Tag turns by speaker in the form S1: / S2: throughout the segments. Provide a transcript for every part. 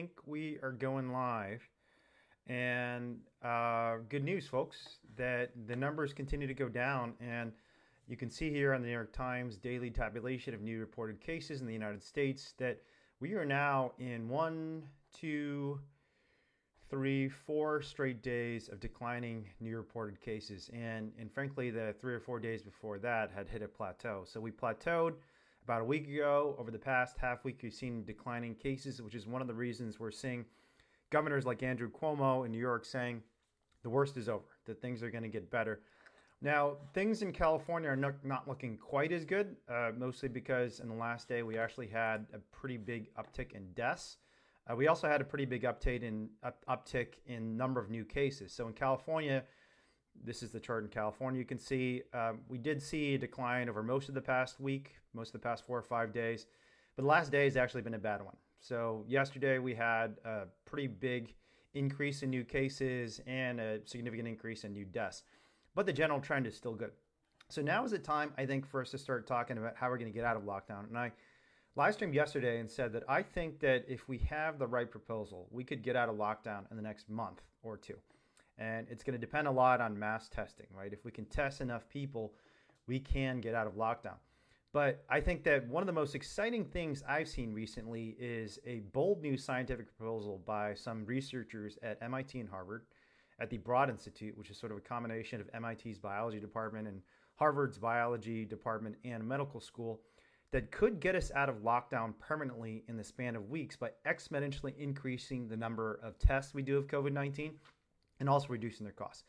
S1: think we are going live. And uh, good news, folks, that the numbers continue to go down. And you can see here on the New York Times daily tabulation of new reported cases in the United States that we are now in one, two, three, four straight days of declining new reported cases. And, and frankly, the three or four days before that had hit a plateau. So we plateaued about a week ago. Over the past half week, we've seen declining cases, which is one of the reasons we're seeing governors like Andrew Cuomo in New York saying the worst is over, that things are going to get better. Now, things in California are not, not looking quite as good, uh, mostly because in the last day we actually had a pretty big uptick in deaths. Uh, we also had a pretty big uptick in up, uptick in number of new cases. So in California, this is the chart in California. You can see um, we did see a decline over most of the past week, most of the past four or five days, but the last day has actually been a bad one. So yesterday we had a pretty big increase in new cases and a significant increase in new deaths, but the general trend is still good. So now is the time, I think, for us to start talking about how we're going to get out of lockdown. And I live streamed yesterday and said that I think that if we have the right proposal, we could get out of lockdown in the next month or two. And it's going to depend a lot on mass testing, right? If we can test enough people, we can get out of lockdown. But I think that one of the most exciting things I've seen recently is a bold new scientific proposal by some researchers at MIT and Harvard at the Broad Institute, which is sort of a combination of MIT's biology department and Harvard's biology department and medical school that could get us out of lockdown permanently in the span of weeks by exponentially increasing the number of tests we do of COVID 19 and also reducing their costs.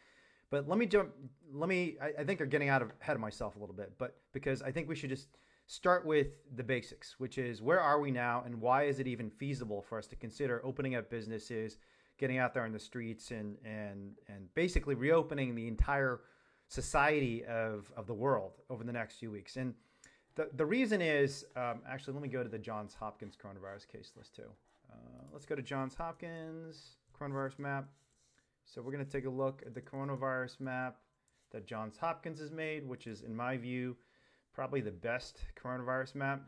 S1: But let me jump. Let me. I, I think I'm getting out of ahead of myself a little bit, but because I think we should just start with the basics, which is where are we now, and why is it even feasible for us to consider opening up businesses, getting out there in the streets, and and and basically reopening the entire society of of the world over the next few weeks. And the the reason is um, actually let me go to the Johns Hopkins coronavirus case list too. Uh, let's go to Johns Hopkins coronavirus map. So we're going to take a look at the coronavirus map that Johns Hopkins has made, which is, in my view, probably the best coronavirus map.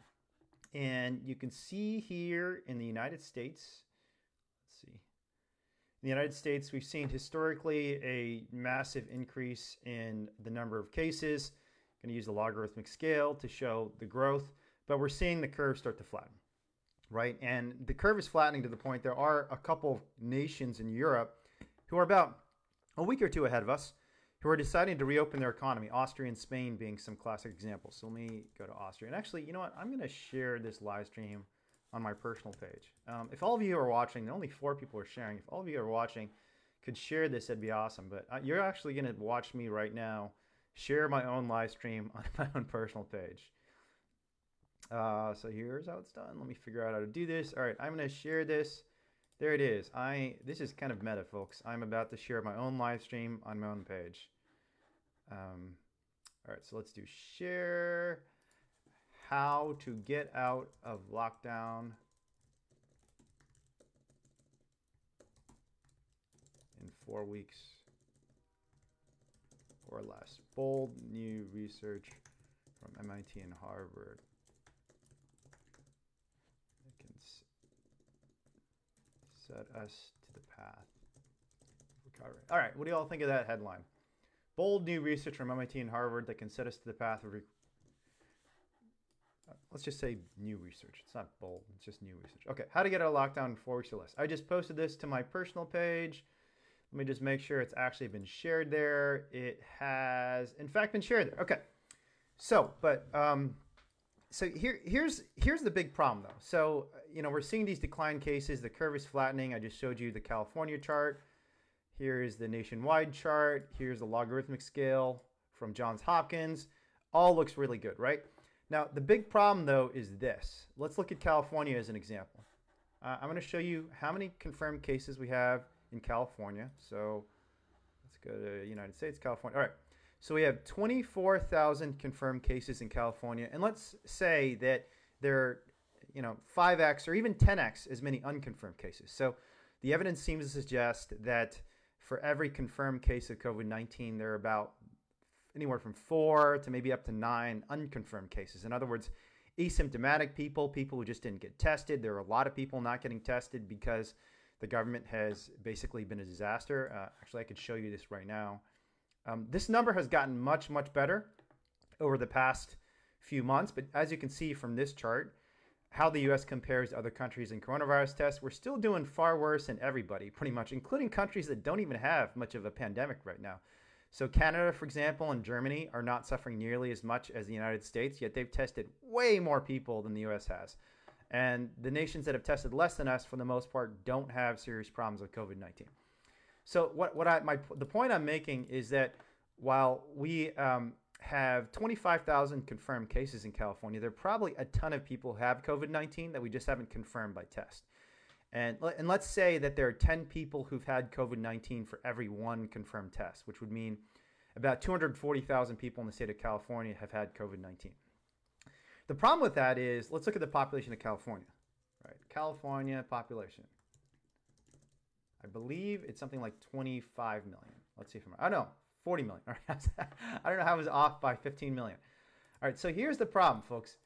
S1: And you can see here in the United States, let's see. In the United States, we've seen historically a massive increase in the number of cases. I'm going to use the logarithmic scale to show the growth, but we're seeing the curve start to flatten, right? And the curve is flattening to the point there are a couple of nations in Europe who are about a week or two ahead of us, who are deciding to reopen their economy, Austria and Spain being some classic examples. So let me go to Austria. And actually, you know what? I'm going to share this live stream on my personal page. Um, if all of you are watching, only four people are sharing. If all of you are watching, could share this, it'd be awesome. But uh, you're actually going to watch me right now share my own live stream on my own personal page. Uh, so here's how it's done. Let me figure out how to do this. All right, I'm going to share this there it is. I This is kind of meta, folks. I'm about to share my own live stream on my own page. Um, all right, so let's do share how to get out of lockdown in four weeks or less. Bold new research from MIT and Harvard. I can set us to the path recovery. All right, what do you all think of that headline? Bold new research from MIT and Harvard that can set us to the path of. Uh, let's just say new research. It's not bold. It's just new research. Okay, how to get of lockdown in four weeks or less. I just posted this to my personal page. Let me just make sure it's actually been shared there. It has, in fact, been shared there. Okay. So, but um, so here, here's here's the big problem though. So you know we're seeing these decline cases. The curve is flattening. I just showed you the California chart. Here is the nationwide chart. Here's the logarithmic scale from Johns Hopkins. All looks really good, right? Now the big problem though is this. Let's look at California as an example. Uh, I'm going to show you how many confirmed cases we have in California. So let's go to United States, California. All right. So we have 24,000 confirmed cases in California, and let's say that there are, you know, 5x or even 10x as many unconfirmed cases. So the evidence seems to suggest that for every confirmed case of COVID-19, there are about anywhere from four to maybe up to nine unconfirmed cases. In other words, asymptomatic people, people who just didn't get tested. There are a lot of people not getting tested because the government has basically been a disaster. Uh, actually, I could show you this right now. Um, this number has gotten much, much better over the past few months. But as you can see from this chart, how the US compares to other countries in coronavirus tests, we're still doing far worse than everybody, pretty much, including countries that don't even have much of a pandemic right now. So, Canada, for example, and Germany are not suffering nearly as much as the United States, yet they've tested way more people than the US has. And the nations that have tested less than us, for the most part, don't have serious problems with COVID 19. So, what, what I, my, the point I'm making is that while we um, have 25,000 confirmed cases in California, there are probably a ton of people who have COVID 19 that we just haven't confirmed by test. And, and let's say that there are 10 people who've had COVID 19 for every one confirmed test, which would mean about 240,000 people in the state of California have had COVID 19. The problem with that is let's look at the population of California. Right, California population. I believe it's something like 25 million. Let's see if I'm. Oh no, 40 million. I don't know how it was off by 15 million. All right, so here's the problem, folks.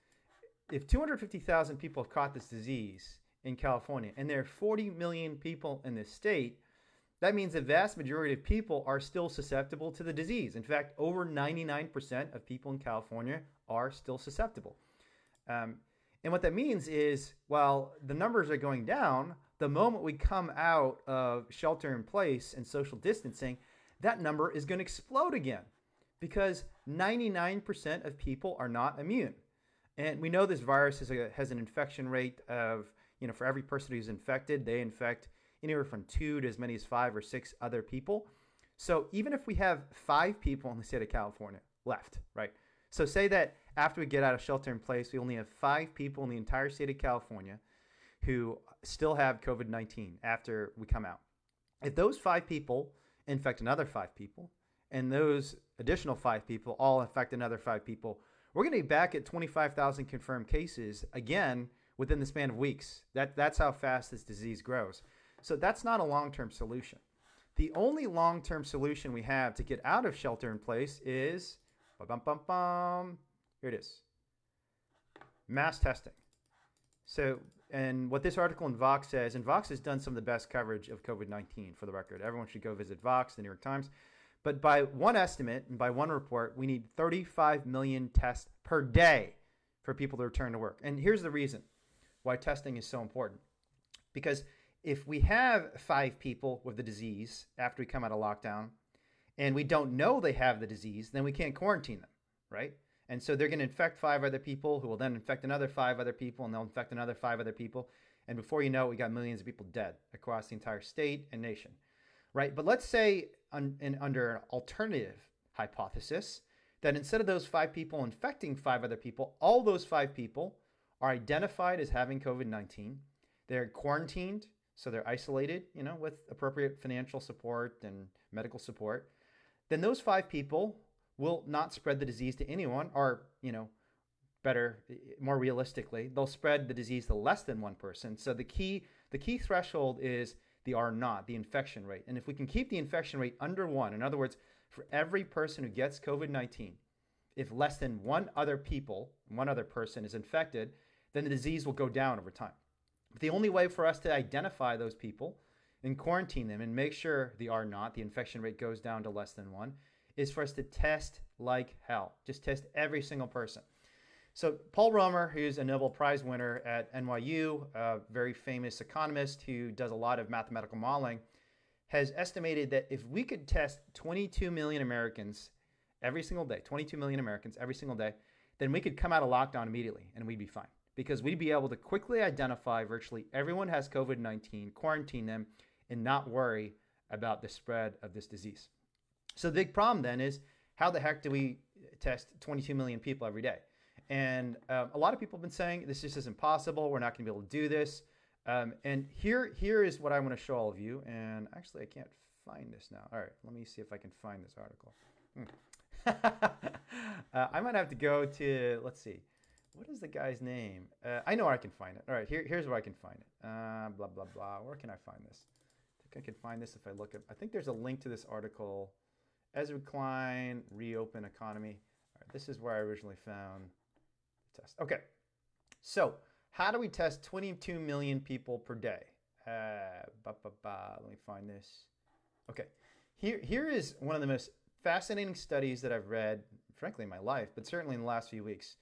S1: If 250,000 people have caught this disease in California and there are 40 million people in this state, that means the vast majority of people are still susceptible to the disease. In fact, over 99% of people in California are still susceptible. Um, and what that means is, while the numbers are going down, the moment we come out of shelter in place and social distancing, that number is going to explode again because 99% of people are not immune. And we know this virus has, a, has an infection rate of, you know, for every person who's infected, they infect anywhere from two to as many as five or six other people. So even if we have five people in the state of California left, right? So say that after we get out of shelter in place, we only have five people in the entire state of California who still have COVID 19 after we come out. If those five people infect another five people, and those additional five people all infect another five people, we're going to be back at 25,000 confirmed cases again within the span of weeks. That, that's how fast this disease grows. So that's not a long term solution. The only long term solution we have to get out of shelter in place is bum, bum, bum, here it is mass testing. So and what this article in Vox says, and Vox has done some of the best coverage of COVID 19 for the record. Everyone should go visit Vox, the New York Times. But by one estimate and by one report, we need 35 million tests per day for people to return to work. And here's the reason why testing is so important. Because if we have five people with the disease after we come out of lockdown and we don't know they have the disease, then we can't quarantine them, right? And so they're going to infect five other people who will then infect another five other people and they'll infect another five other people. And before you know it, we got millions of people dead across the entire state and nation, right? But let's say un, in, under an alternative hypothesis that instead of those five people infecting five other people, all those five people are identified as having COVID 19. They're quarantined, so they're isolated, you know, with appropriate financial support and medical support. Then those five people will not spread the disease to anyone, or, you know, better, more realistically, they'll spread the disease to less than one person. So the key, the key threshold is the R naught, the infection rate. And if we can keep the infection rate under one, in other words, for every person who gets COVID 19, if less than one other people, one other person is infected, then the disease will go down over time. But the only way for us to identify those people and quarantine them and make sure the R naught, the infection rate goes down to less than one, is for us to test like hell. Just test every single person. So Paul Romer, who's a Nobel Prize winner at NYU, a very famous economist who does a lot of mathematical modeling, has estimated that if we could test 22 million Americans every single day, 22 million Americans every single day, then we could come out of lockdown immediately and we'd be fine because we'd be able to quickly identify virtually everyone has COVID 19, quarantine them, and not worry about the spread of this disease. So the big problem then is how the heck do we test 22 million people every day? And um, a lot of people have been saying this just is impossible. We're not going to be able to do this. Um, and here, here is what I want to show all of you. And actually, I can't find this now. All right, let me see if I can find this article. Hmm. uh, I might have to go to, let's see, what is the guy's name? Uh, I know where I can find it. All right, here, here's where I can find it. Uh, blah, blah, blah. Where can I find this? I think I can find this if I look at, I think there's a link to this article Ezra Klein, reopen economy. This is where I originally found the test. Okay, So, how do we test 22 million people per day? Uh, ba, ba, ba, let me find this. Okay, here, here is one of the most fascinating studies that I've read, frankly, in my life, but certainly in the last few weeks.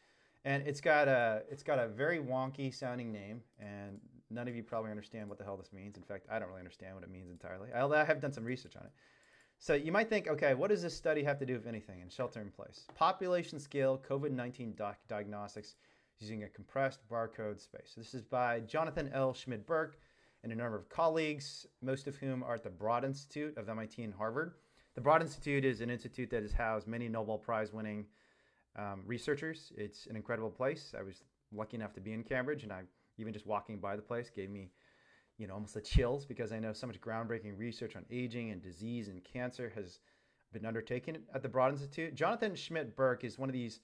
S1: And it's got a it's got a very wonky sounding name, and none of you probably understand what the hell this means. In fact, I don't really understand what it means entirely. Although I have done some research on it. So you might think, okay, what does this study have to do, if anything, in shelter in place? Population scale COVID 19 diagnostics using a compressed barcode space. This is by Jonathan L. Schmid-Burgk and a number of colleagues, most of whom are at the Broad Institute of MIT and Harvard. The Broad Institute is an institute that has housed many Nobel Prize winning um, researchers. It's an incredible place. I was lucky enough to be in Cambridge, and I even just walking by the place gave me, you know, almost the chills because I know so much groundbreaking research on aging and disease and cancer has been undertaken at the Broad Institute. Jonathan Schmid-Burgk is one of these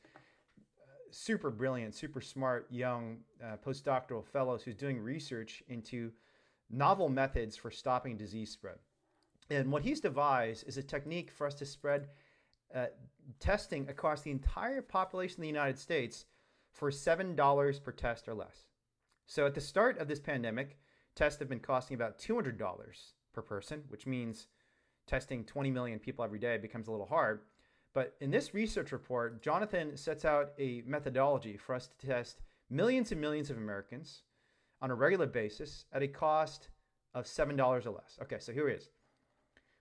S1: uh, super brilliant, super smart young uh, postdoctoral fellows who's doing research into novel methods for stopping disease spread. And what he's devised is a technique for us to spread uh, testing across the entire population of the United States for $7 per test or less. So at the start of this pandemic, tests have been costing about $200 per person, which means testing 20 million people every day becomes a little hard. But in this research report, Jonathan sets out a methodology for us to test millions and millions of Americans on a regular basis at a cost of $7 or less. Okay, so here it is.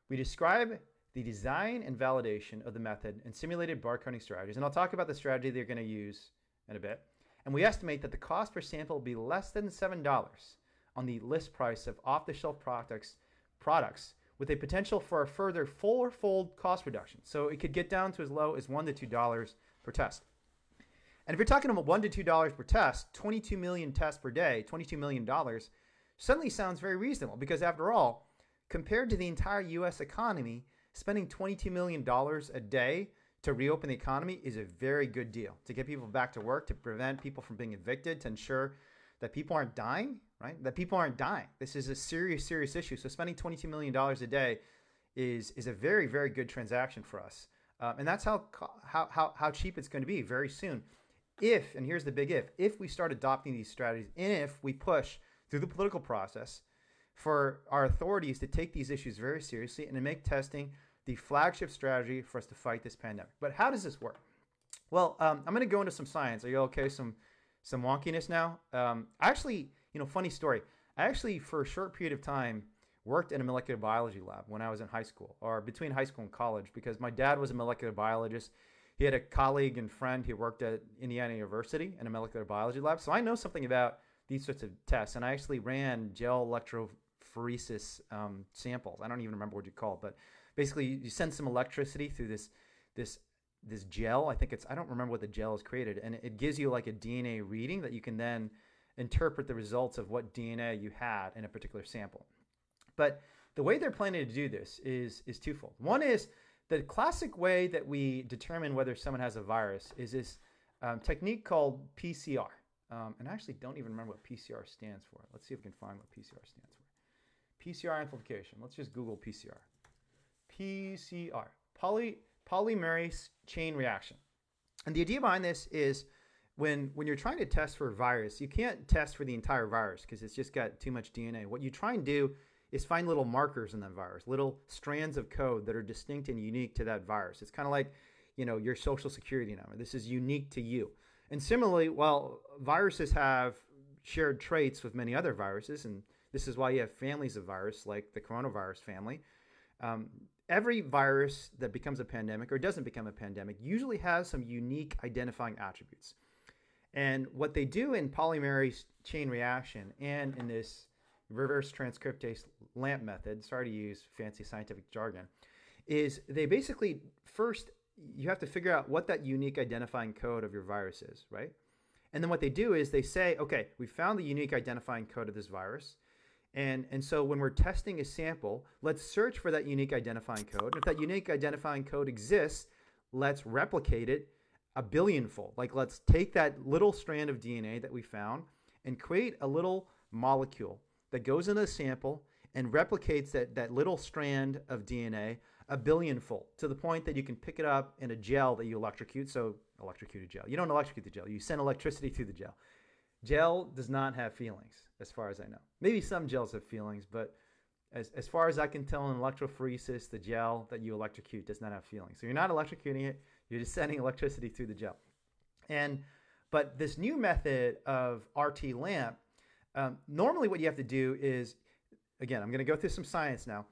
S1: We describe the design and validation of the method and simulated barcoding strategies. And I'll talk about the strategy they're going to use in a bit. And we estimate that the cost per sample will be less than $7 on the list price of off-the-shelf products, products with a potential for a further four-fold cost reduction. So it could get down to as low as one to two dollars per test. And if you're talking about one to two dollars per test, 22 million tests per day, 22 million dollars, suddenly sounds very reasonable because after all, compared to the entire U.S. economy, spending $22 million a day to reopen the economy is a very good deal to get people back to work, to prevent people from being evicted, to ensure that people aren't dying, right? That people aren't dying. This is a serious, serious issue. So spending $22 million a day is, is a very, very good transaction for us. Um, and that's how, how, how, how cheap it's going to be very soon. If, and here's the big if, if we start adopting these strategies, and if we push through the political process for our authorities to take these issues very seriously and to make testing the flagship strategy for us to fight this pandemic. But how does this work? Well, um, I'm going to go into some science. Are you okay? Some some wonkiness now. Um, actually, you know, funny story. I actually, for a short period of time, worked in a molecular biology lab when I was in high school, or between high school and college, because my dad was a molecular biologist. He had a colleague and friend who worked at Indiana University in a molecular biology lab, so I know something about these sorts of tests. And I actually ran gel electrophoresis um, samples. I don't even remember what you call it, but basically you send some electricity through this this this gel. I think it's I don't remember what the gel is created, and it gives you like a DNA reading that you can then interpret the results of what DNA you had in a particular sample. But the way they're planning to do this is is twofold. One is the classic way that we determine whether someone has a virus is this um, technique called PCR. Um, and I actually don't even remember what PCR stands for. Let's see if we can find what PCR stands for. PCR amplification. Let's just Google PCR. PCR, poly, polymerase chain reaction. And the idea behind this is when, when you're trying to test for a virus, you can't test for the entire virus because it's just got too much DNA. What you try and do is find little markers in that virus, little strands of code that are distinct and unique to that virus. It's kind of like, you know, your social security number. This is unique to you. And similarly, while viruses have shared traits with many other viruses, and this is why you have families of virus like the coronavirus family, um, every virus that becomes a pandemic or doesn't become a pandemic usually has some unique identifying attributes. And what they do in polymerase chain reaction and in this reverse transcriptase LAMP method, sorry to use fancy scientific jargon, is they basically first you have to figure out what that unique identifying code of your virus is, right? And then what they do is they say, okay, we found the unique identifying code of this virus. And, and so when we're testing a sample, let's search for that unique identifying code. And If that unique identifying code exists, let's replicate it a billionfold. Like let's take that little strand of DNA that we found and create a little molecule that goes into the sample and replicates that, that little strand of DNA a billionfold to the point that you can pick it up in a gel that you electrocute. So electrocuted gel. You don't electrocute the gel. You send electricity through the gel. Gel does not have feelings, as far as I know. Maybe some gels have feelings, but as, as far as I can tell in electrophoresis, the gel that you electrocute does not have feelings. So you're not electrocuting it, you're just sending electricity through the gel. And but this new method of RT LAMP, um, normally what you have to do is, again, I'm going to go through some science now.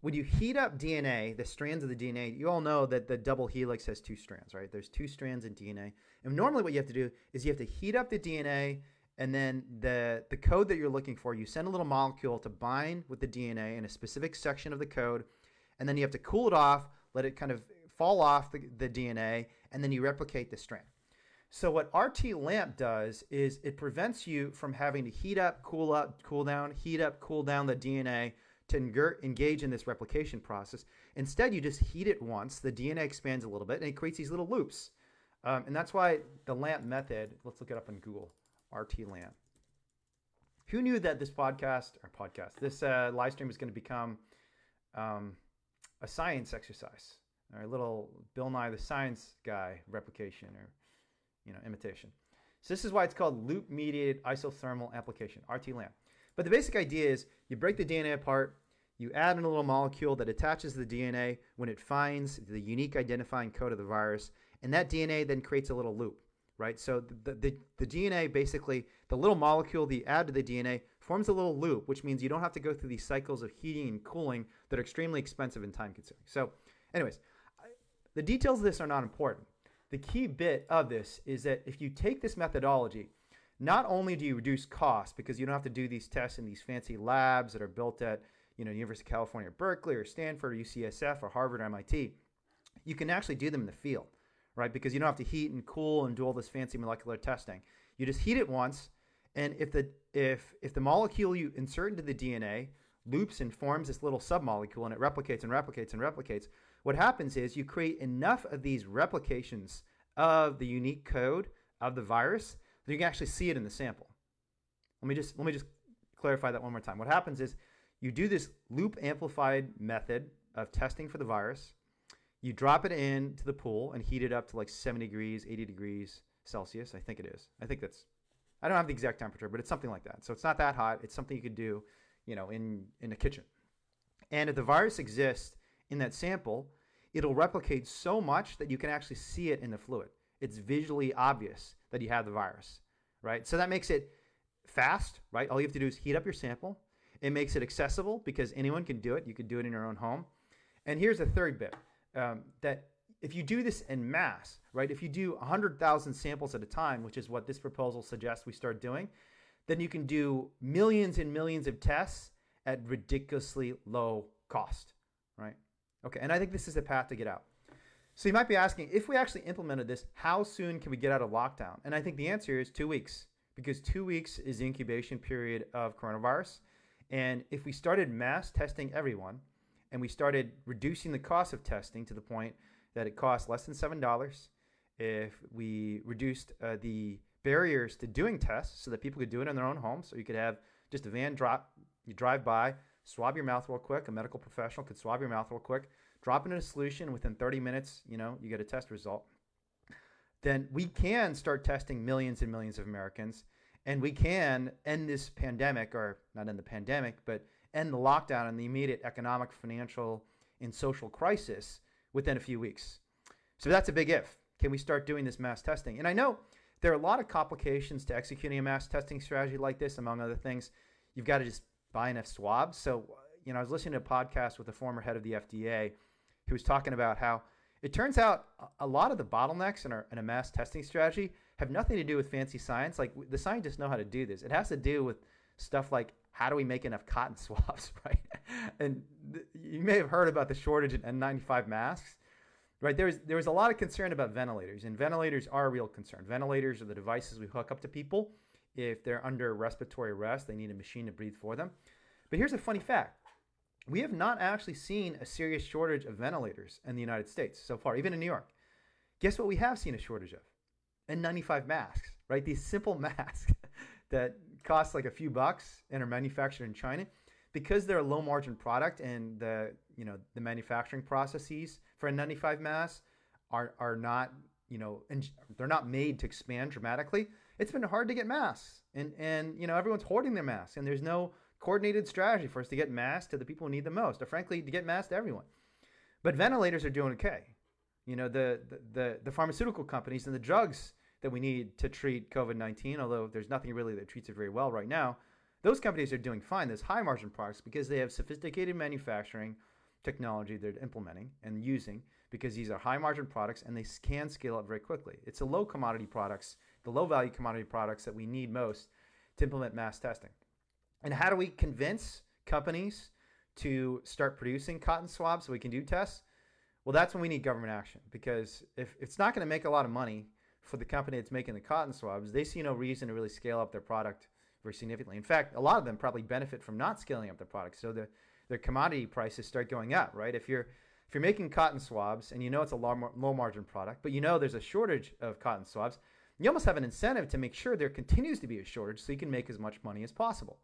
S1: When you heat up DNA, the strands of the DNA, you all know that the double helix has two strands, right? There's two strands in DNA. And normally what you have to do is you have to heat up the DNA and then the, the code that you're looking for, you send a little molecule to bind with the DNA in a specific section of the code. And then you have to cool it off, let it kind of fall off the, the DNA, and then you replicate the strand. So what RT LAMP does is it prevents you from having to heat up, cool up, cool down, heat up, cool down the DNA to engage in this replication process. Instead, you just heat it once, the DNA expands a little bit, and it creates these little loops. Um, and that's why the LAMP method, let's look it up on Google, RT LAMP. Who knew that this podcast, or podcast, this uh, live stream is going to become um, a science exercise, or a little Bill Nye the Science Guy replication, or you know, imitation. So this is why it's called loop mediated isothermal amplification, RT LAMP. But the basic idea is you break the DNA apart, you add in a little molecule that attaches the DNA when it finds the unique identifying code of the virus, and that DNA then creates a little loop, right? So the, the, the DNA basically, the little molecule that you add to the DNA forms a little loop, which means you don't have to go through these cycles of heating and cooling that are extremely expensive and time consuming. So anyways, the details of this are not important the key bit of this is that if you take this methodology, not only do you reduce costs because you don't have to do these tests in these fancy labs that are built at you know University of California, Berkeley, or Stanford, or UCSF, or Harvard, or MIT, you can actually do them in the field, right? Because you don't have to heat and cool and do all this fancy molecular testing. You just heat it once, and if the if if the molecule you insert into the DNA loops and forms this little submolecule and it replicates and replicates and replicates, what happens is you create enough of these replications of the unique code of the virus that you can actually see it in the sample. Let me just let me just clarify that one more time. What happens is you do this loop amplified method of testing for the virus. You drop it into the pool and heat it up to like 70 degrees, 80 degrees Celsius. I think it is. I think that's I don't have the exact temperature, but it's something like that. So it's not that hot. It's something you could do, you know, in in a kitchen. And if the virus exists in that sample, it'll replicate so much that you can actually see it in the fluid. It's visually obvious that you have the virus, right? So that makes it fast, right? All you have to do is heat up your sample. It makes it accessible because anyone can do it. You can do it in your own home. And here's the third bit um, that if you do this in mass, right? If you do 100,000 samples at a time, which is what this proposal suggests we start doing, then you can do millions and millions of tests at ridiculously low cost, right? Okay, and I think this is the path to get out. So you might be asking, if we actually implemented this, how soon can we get out of lockdown? And I think the answer is two weeks, because two weeks is the incubation period of coronavirus. And if we started mass testing everyone, and we started reducing the cost of testing to the point that it costs less than $7, if we reduced uh, the barriers to doing tests so that people could do it in their own homes, so you could have just a van drop, you drive by, swab your mouth real quick. A medical professional could swab your mouth real quick, drop it in a solution. Within 30 minutes, you know, you get a test result. Then we can start testing millions and millions of Americans, and we can end this pandemic, or not end the pandemic, but end the lockdown and the immediate economic, financial, and social crisis within a few weeks. So that's a big if. Can we start doing this mass testing? And I know there are a lot of complications to executing a mass testing strategy like this, among other things. You've got to just buy enough swabs. So, you know, I was listening to a podcast with the former head of the FDA who was talking about how it turns out a lot of the bottlenecks in, our, in a mass testing strategy have nothing to do with fancy science. Like the scientists know how to do this. It has to do with stuff like how do we make enough cotton swabs, right? And th- you may have heard about the shortage in N95 masks, right? There's there was a lot of concern about ventilators, and ventilators are a real concern. Ventilators are the devices we hook up to people if they're under respiratory arrest, they need a machine to breathe for them. But here's a funny fact we have not actually seen a serious shortage of ventilators in the United States so far, even in New York. Guess what we have seen a shortage of? N95 masks, right? These simple masks that cost like a few bucks and are manufactured in China. Because they're a low margin product and the you know the manufacturing processes for N95 mask are, are not you know, and they're not made to expand dramatically. It's been hard to get masks, and and you know everyone's hoarding their masks, and there's no coordinated strategy for us to get masks to the people who need the most, or frankly, to get masks to everyone. But ventilators are doing okay. You know, the the the, the pharmaceutical companies and the drugs that we need to treat COVID 19, although there's nothing really that treats it very well right now, those companies are doing fine. Those high margin products because they have sophisticated manufacturing technology they're implementing and using because these are high margin products and they can scale up very quickly. It's the low commodity products, the low value commodity products that we need most to implement mass testing. And how do we convince companies to start producing cotton swabs so we can do tests? Well, that's when we need government action because if it's not going to make a lot of money for the company that's making the cotton swabs, they see no reason to really scale up their product very significantly. In fact, a lot of them probably benefit from not scaling up their product, So the, their commodity prices start going up, right? If you're if you're making cotton swabs and you know it's a low, low margin product, but you know there's a shortage of cotton swabs, you almost have an incentive to make sure there continues to be a shortage so you can make as much money as possible.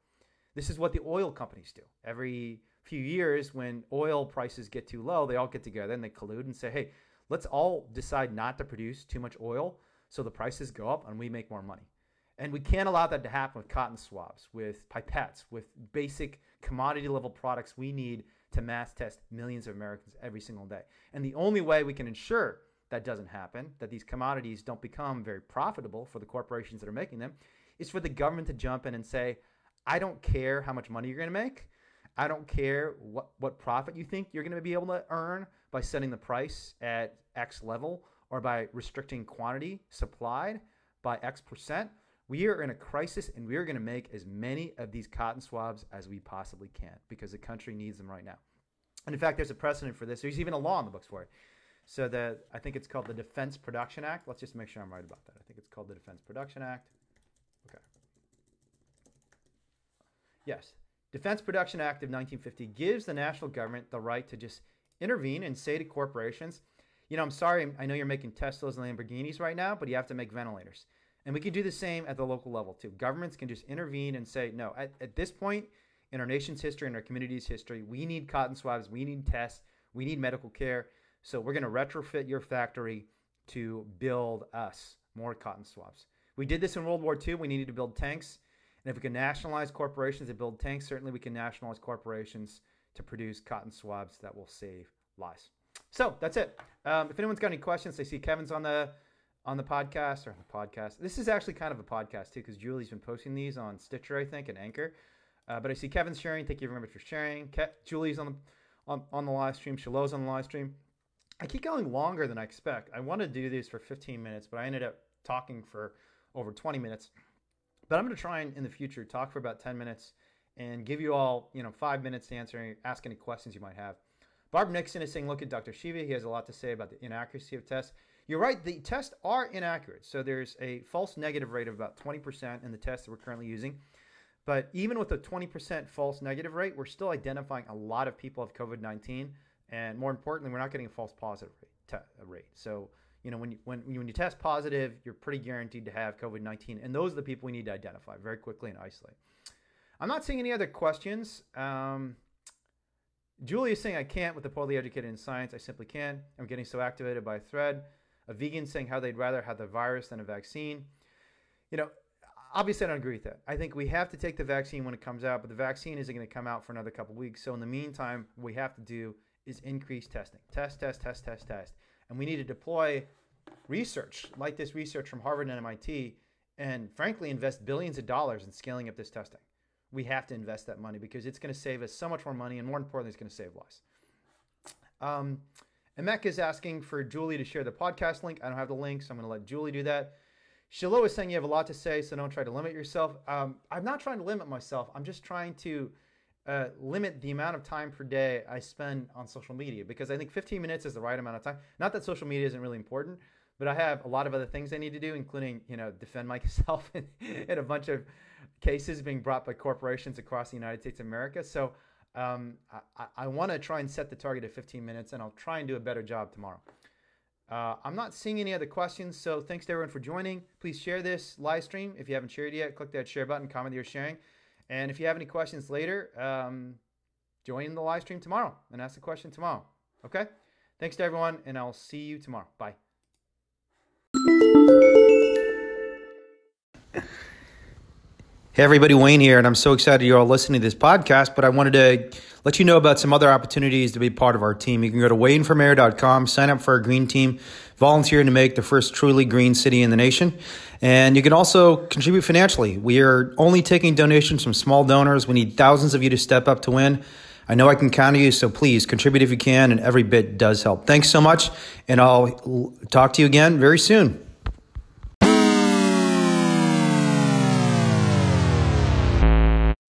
S1: This is what the oil companies do. Every few years, when oil prices get too low, they all get together and they collude and say, hey, let's all decide not to produce too much oil so the prices go up and we make more money. And we can't allow that to happen with cotton swabs, with pipettes, with basic commodity level products we need to mass test millions of Americans every single day. And the only way we can ensure that doesn't happen, that these commodities don't become very profitable for the corporations that are making them, is for the government to jump in and say, I don't care how much money you're going to make. I don't care what, what profit you think you're going to be able to earn by setting the price at X level or by restricting quantity supplied by X percent. We are in a crisis and we are going to make as many of these cotton swabs as we possibly can because the country needs them right now. And in fact, there's a precedent for this. There's even a law in the books for it. So that I think it's called the Defense Production Act. Let's just make sure I'm right about that. I think it's called the Defense Production Act. Okay. Yes. Defense Production Act of 1950 gives the national government the right to just intervene and say to corporations, you know, I'm sorry, I know you're making Teslas and Lamborghinis right now, but you have to make ventilators. And we can do the same at the local level too. Governments can just intervene and say, no, at, at this point in our nation's history, in our community's history, we need cotton swabs, we need tests, we need medical care. So we're going to retrofit your factory to build us more cotton swabs. We did this in World War II. We needed to build tanks. And if we can nationalize corporations that build tanks, certainly we can nationalize corporations to produce cotton swabs that will save lives. So that's it. Um, if anyone's got any questions, I see Kevin's on the on the podcast or the podcast. This is actually kind of a podcast too, because Julie's been posting these on Stitcher, I think, and Anchor. Uh, but I see Kevin's sharing. Thank you very much for sharing. Ke- Julie's on the on, on the live stream. Shiloh's on the live stream. I keep going longer than I expect. I wanted to do these for 15 minutes, but I ended up talking for over 20 minutes. But I'm going to try and in the future talk for about 10 minutes and give you all, you know, five minutes to answer, ask any questions you might have. Barb Nixon is saying, look at Dr. Shiva. He has a lot to say about the inaccuracy of tests. You're right, the tests are inaccurate. So there's a false negative rate of about 20% in the tests that we're currently using. But even with a 20% false negative rate, we're still identifying a lot of people have COVID 19. And more importantly, we're not getting a false positive rate. Te- rate. So, you know, when you, when, when you test positive, you're pretty guaranteed to have COVID 19. And those are the people we need to identify very quickly and isolate. I'm not seeing any other questions. Um, Julie is saying I can't with the poorly educated in science. I simply can't. I'm getting so activated by a thread. A vegan saying how they'd rather have the virus than a vaccine. You know, obviously I don't agree with that. I think we have to take the vaccine when it comes out, but the vaccine isn't going to come out for another couple weeks. So in the meantime, what we have to do is increase testing. Test, test, test, test, test. And we need to deploy research like this research from Harvard and MIT and frankly invest billions of dollars in scaling up this testing we have to invest that money because it's going to save us so much more money, and more importantly, it's going to save lives. Um, Emek is asking for Julie to share the podcast link. I don't have the link, so I'm going to let Julie do that. Shiloh is saying you have a lot to say, so don't try to limit yourself. Um, I'm not trying to limit myself. I'm just trying to uh, limit the amount of time per day I spend on social media because I think 15 minutes is the right amount of time. Not that social media isn't really important, but I have a lot of other things I need to do, including you know defend myself in a bunch of cases being brought by corporations across the United States of America. So um, I, I want to try and set the target at 15 minutes, and I'll try and do a better job tomorrow. Uh, I'm not seeing any other questions, so thanks to everyone for joining. Please share this live stream. If you haven't shared yet, click that share button, comment that you're sharing. And if you have any questions later, um, join the live stream tomorrow and ask the question tomorrow. Okay? Thanks to everyone, and I'll see you tomorrow. Bye. Hey, everybody, Wayne here, and I'm so excited you're all listening to this podcast. But I wanted to let you know about some other opportunities to be part of our team. You can go to wayneformayor.com, sign up for our green team, volunteer to make the first truly green city in the nation. And you can also contribute financially. We are only taking donations from small donors. We need thousands of you to step up to win. I know I can count on you, so please contribute if you can, and every bit does help. Thanks so much, and I'll talk to you again very soon.